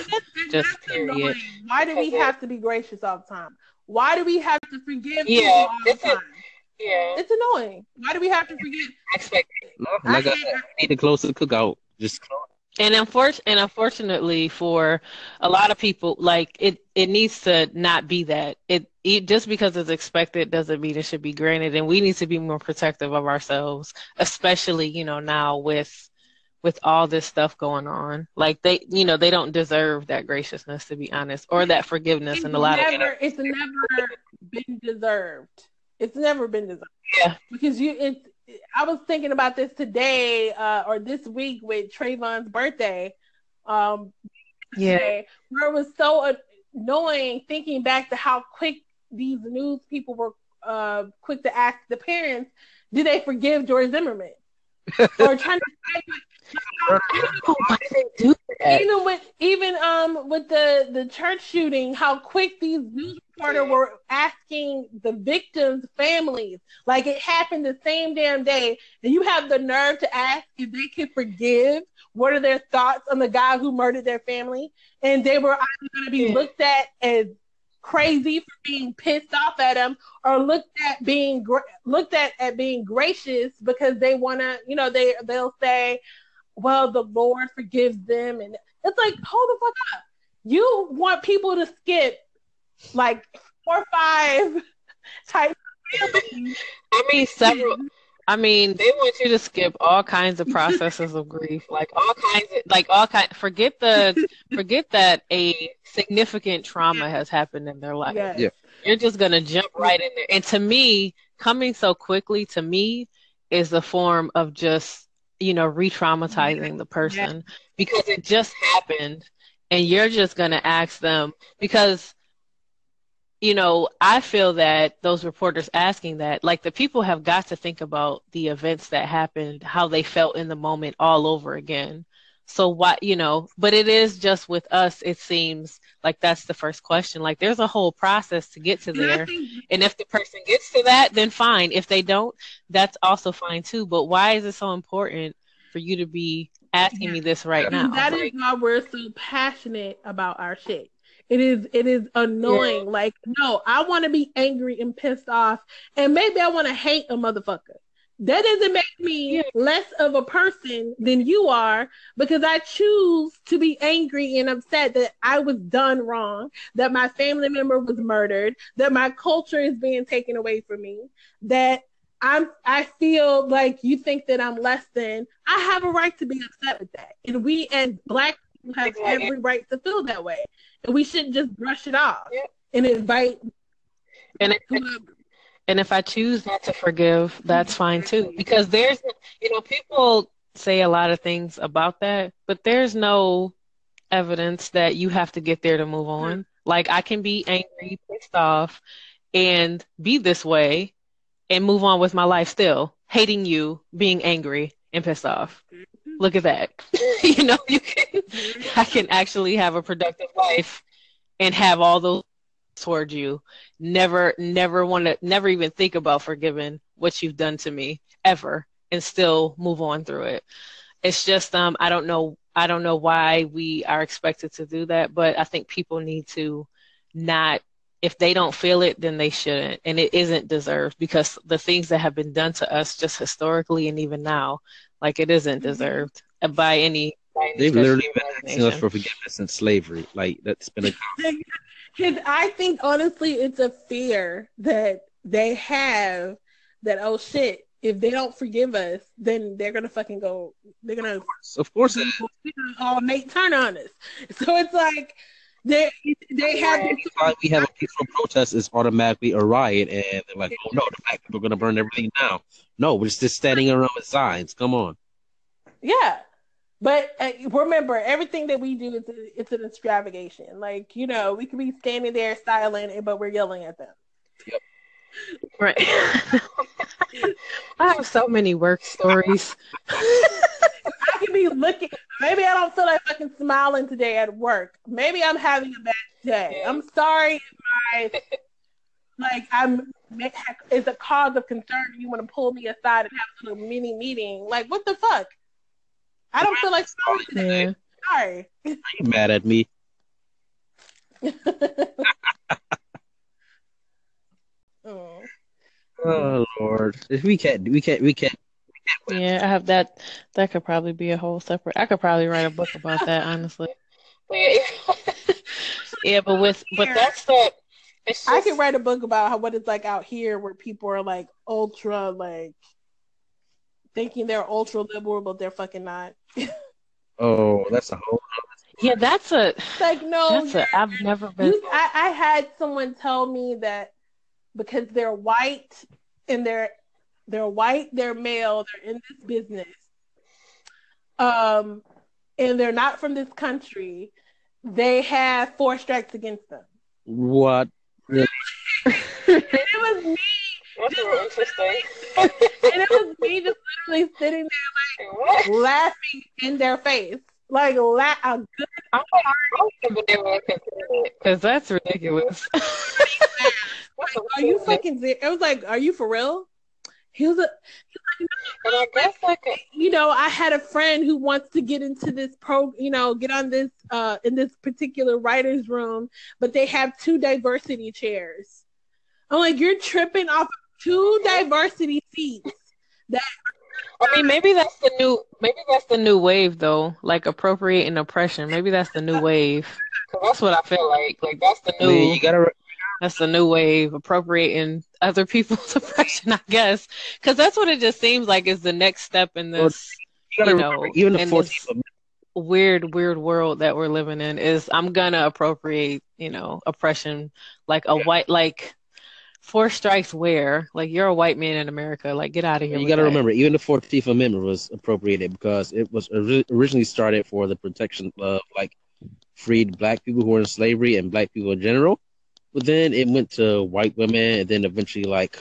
just period. Why do we have to be gracious all the time? Why do we have to forgive yeah, all the time? yeah, it's annoying. Why do we have to forgive? Like I, I, need to close the cookout. Just and unfortunately, and unfortunately for a lot of people, like it, it needs to not be that. It, it just because it's expected doesn't mean it should be granted, and we need to be more protective of ourselves, especially you know now with with all this stuff going on. Like they, you know, they don't deserve that graciousness to be honest, or that forgiveness. It's and a lot never, of it's never been deserved. It's never been deserved. Yeah, because you, it's I was thinking about this today uh, or this week with Trayvon's birthday. Um, yeah, today, where it was so annoying thinking back to how quick these news people were uh, quick to ask the parents, did they forgive George Zimmerman? or trying to why did they do that? Even with even um with the the church shooting, how quick these news reporters were asking the victims' families, like it happened the same damn day, and you have the nerve to ask if they can forgive. What are their thoughts on the guy who murdered their family? And they were either going to be looked at as crazy for being pissed off at him or looked at being gra- looked at at being gracious because they want to you know they they'll say well the lord forgives them and it's like hold the fuck up you want people to skip like four or five type I mean, several. I mean, they want you to skip all kinds of processes of grief, like all kinds of, like all kind. Forget the, forget that a significant trauma has happened in their life. Yes. Yeah. You're just gonna jump right in there. And to me, coming so quickly to me is a form of just, you know, re-traumatizing the person because it just happened, and you're just gonna ask them because you know, I feel that those reporters asking that, like the people have got to think about the events that happened, how they felt in the moment all over again. So what, you know, but it is just with us, it seems like that's the first question. Like there's a whole process to get to there. And if the person gets to that, then fine. If they don't, that's also fine too. But why is it so important for you to be asking me this right now? That like, is why we're so passionate about our shit it is it is annoying. Yeah. Like, no, I want to be angry and pissed off, and maybe I want to hate a motherfucker. That doesn't make me less of a person than you are because I choose to be angry and upset that I was done wrong, that my family member was murdered, that my culture is being taken away from me, that I'm I feel like you think that I'm less than. I have a right to be upset with that. And we as black people have every right to feel that way and we shouldn't just brush it off yeah. and invite. And if, and if I choose not to forgive, that's fine too. Because there's, you know, people say a lot of things about that, but there's no evidence that you have to get there to move on. Mm-hmm. Like I can be angry, pissed off, and be this way and move on with my life still, hating you, being angry and pissed off. Mm-hmm. Look at that. you know, you can, I can actually have a productive life and have all those towards you. Never, never want to, never even think about forgiving what you've done to me ever and still move on through it. It's just, um, I don't know, I don't know why we are expected to do that, but I think people need to not if they don't feel it, then they shouldn't. And it isn't deserved because the things that have been done to us just historically and even now, like it isn't deserved by any. By any They've literally been asking us for forgiveness since slavery. Like that's been a. Because I think honestly, it's a fear that they have that oh shit, if they don't forgive us, then they're gonna fucking go. They're gonna. Of course, of course. all Nat Turner on us. So it's like they they have. Anytime we have a peaceful protest, it's automatically a riot, and they're like, "Oh no, the black people are going to burn everything down." No, we're just standing around with signs. Come on. Yeah, but uh, remember, everything that we do is a, it's an extravagation. Like you know, we could be standing there silent, but we're yelling at them. Yep. Right. I have so many work stories. I I could be looking. Maybe I don't feel like fucking smiling today at work. Maybe I'm having a bad day. I'm sorry if my like I'm it's a cause of concern. You want to pull me aside and have a little mini meeting? Like what the fuck? I don't feel like smiling today. Yeah. Sorry. Are you mad at me? oh. oh Lord, we can't, we can't, we can't yeah, I have that. That could probably be a whole separate. I could probably write a book about that, honestly. yeah, but with but that's that. Just... I could write a book about how what it's like out here, where people are like ultra like thinking they're ultra liberal, but they're fucking not. oh, that's a whole. Yeah, that's a like no. That's a, I've never been. You, I, I had someone tell me that because they're white and they're they're white, they're male, they're in this business. Um, and they're not from this country. They have four strikes against them. What? Really? it was me. That's interesting. and it was me just literally sitting there like laughing in their face. Like la- a good hard because that's ridiculous. like, are you fucking? It was like, are you for real? He was a. But I guess like you know, I had a friend who wants to get into this pro, you know, get on this uh in this particular writer's room, but they have two diversity chairs. I'm like, you're tripping off two diversity seats. That I mean, maybe that's the new, maybe that's the new wave though. Like appropriating oppression. Maybe that's the new wave. Cause that's what I feel like. Like that's the new. you gotta that's the new wave, appropriating other people's oppression, I guess, because that's what it just seems like is the next step in this. Well, you, you know, even the 14th weird, weird world that we're living in is I'm gonna appropriate, you know, oppression like a yeah. white, like four strikes where, like you're a white man in America, like get out of here. You got to remember, even the 14th Amendment was appropriated because it was originally started for the protection of like freed black people who were in slavery and black people in general. But then it went to white women, and then eventually like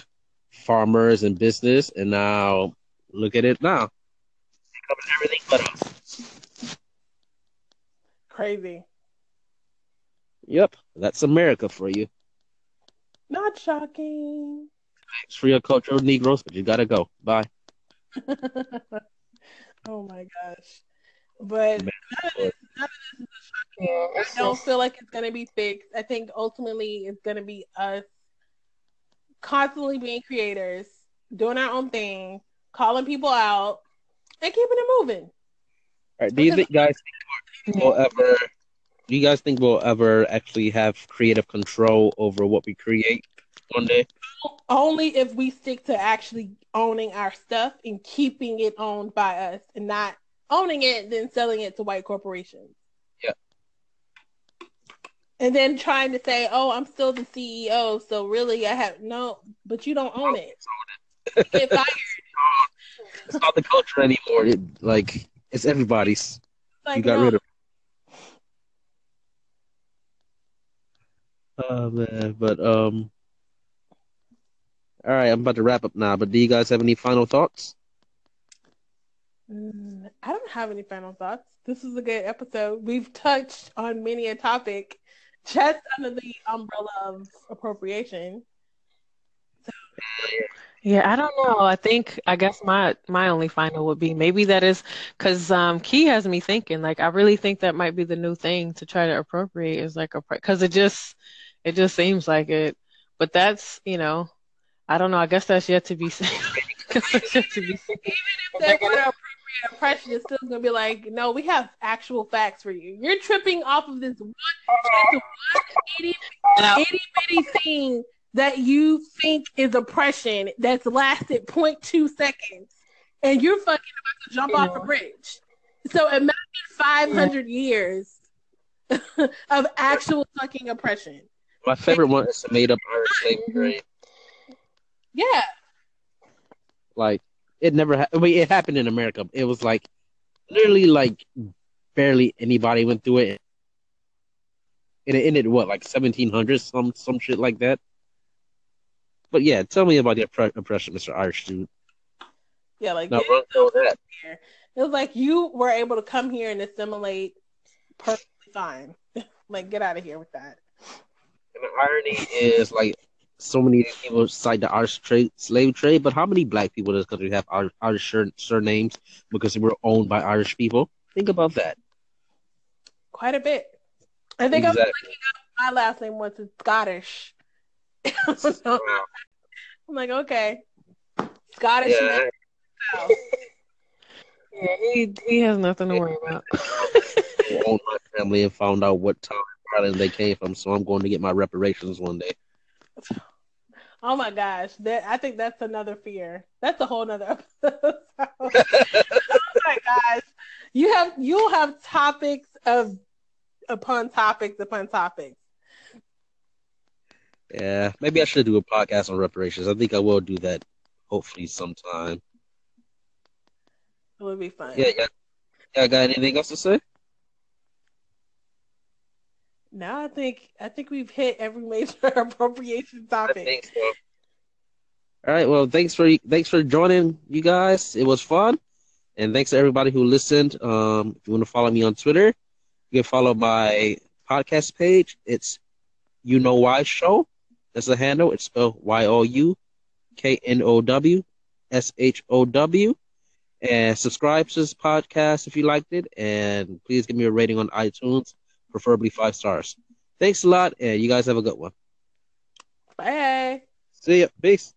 farmers and business, and now look at it now. everything but us. Crazy. Yep, that's America for you. Not shocking. Thanks for your cultural Negroes, but you gotta go. Bye. oh my gosh. But none of, this, none of this is yeah, oh, I don't feel like it's gonna be fixed. I think ultimately it's gonna be us constantly being creators, doing our own thing, calling people out, and keeping it moving. All right. Do you think guys think we'll ever? Do you guys think we'll ever actually have creative control over what we create one day? Only if we stick to actually owning our stuff and keeping it owned by us, and not owning it then selling it to white corporations Yeah. and then trying to say, "Oh, I'm still the CEO, so really I have no," but you don't own it. it. get fired. It's not the culture anymore. It, like it's everybody's. Like, you got no. rid of. Oh man, but um. All right, I'm about to wrap up now. But do you guys have any final thoughts? Mm, I don't have any final thoughts. This is a good episode. We've touched on many a topic just under the umbrella of appropriation. So, yeah, I don't know. I think I guess my my only final would be maybe that is because um, Key has me thinking. Like I really think that might be the new thing to try to appropriate is like a because it just it just seems like it. But that's you know I don't know. I guess that's yet to be seen. yet to be seen. Even if they want to oppression is still gonna be like, no, we have actual facts for you. You're tripping off of this one, one itty, itty bitty thing that you think is oppression that's lasted 0.2 seconds, and you're fucking about to jump yeah. off a bridge. So imagine 500 yeah. years of actual fucking oppression. My favorite one is the made up Irish slavery. Mm-hmm. Yeah. Like it never. Ha- I mean, it happened in America. It was like literally like barely anybody went through it. And it ended what like seventeen hundred, some some shit like that. But yeah, tell me about the oppression, Mr. Irish dude. Yeah, like no, that. It was like you were able to come here and assimilate perfectly fine. like, get out of here with that. And the irony is, like, so many people cite the Irish trade, slave trade, but how many black people does country have Irish, Irish surnames because they were owned by Irish people? Think about that. Quite a bit. I think exactly. I was looking up my last name was Scottish. I'm like, okay, Scottish. Yeah. yeah, he he has nothing to worry about. owned my family and found out what town island they came from, so I'm going to get my reparations one day. Oh my gosh, that I think that's another fear. That's a whole nother episode. oh my gosh, you have you'll have topics of upon topics upon topics. Yeah, maybe I should do a podcast on reparations. I think I will do that hopefully sometime. It would be fun. Yeah, yeah. Yeah, got anything else to say? No, I think I think we've hit every major appropriation topic. I think so. All right. Well, thanks for thanks for joining, you guys. It was fun, and thanks to everybody who listened. Um, if you want to follow me on Twitter, you can follow my podcast page. It's You Know Why Show. That's the handle. It's spelled Y O U K N O W S H O W. And subscribe to this podcast if you liked it. And please give me a rating on iTunes, preferably five stars. Thanks a lot, and you guys have a good one. Bye. See ya. Peace.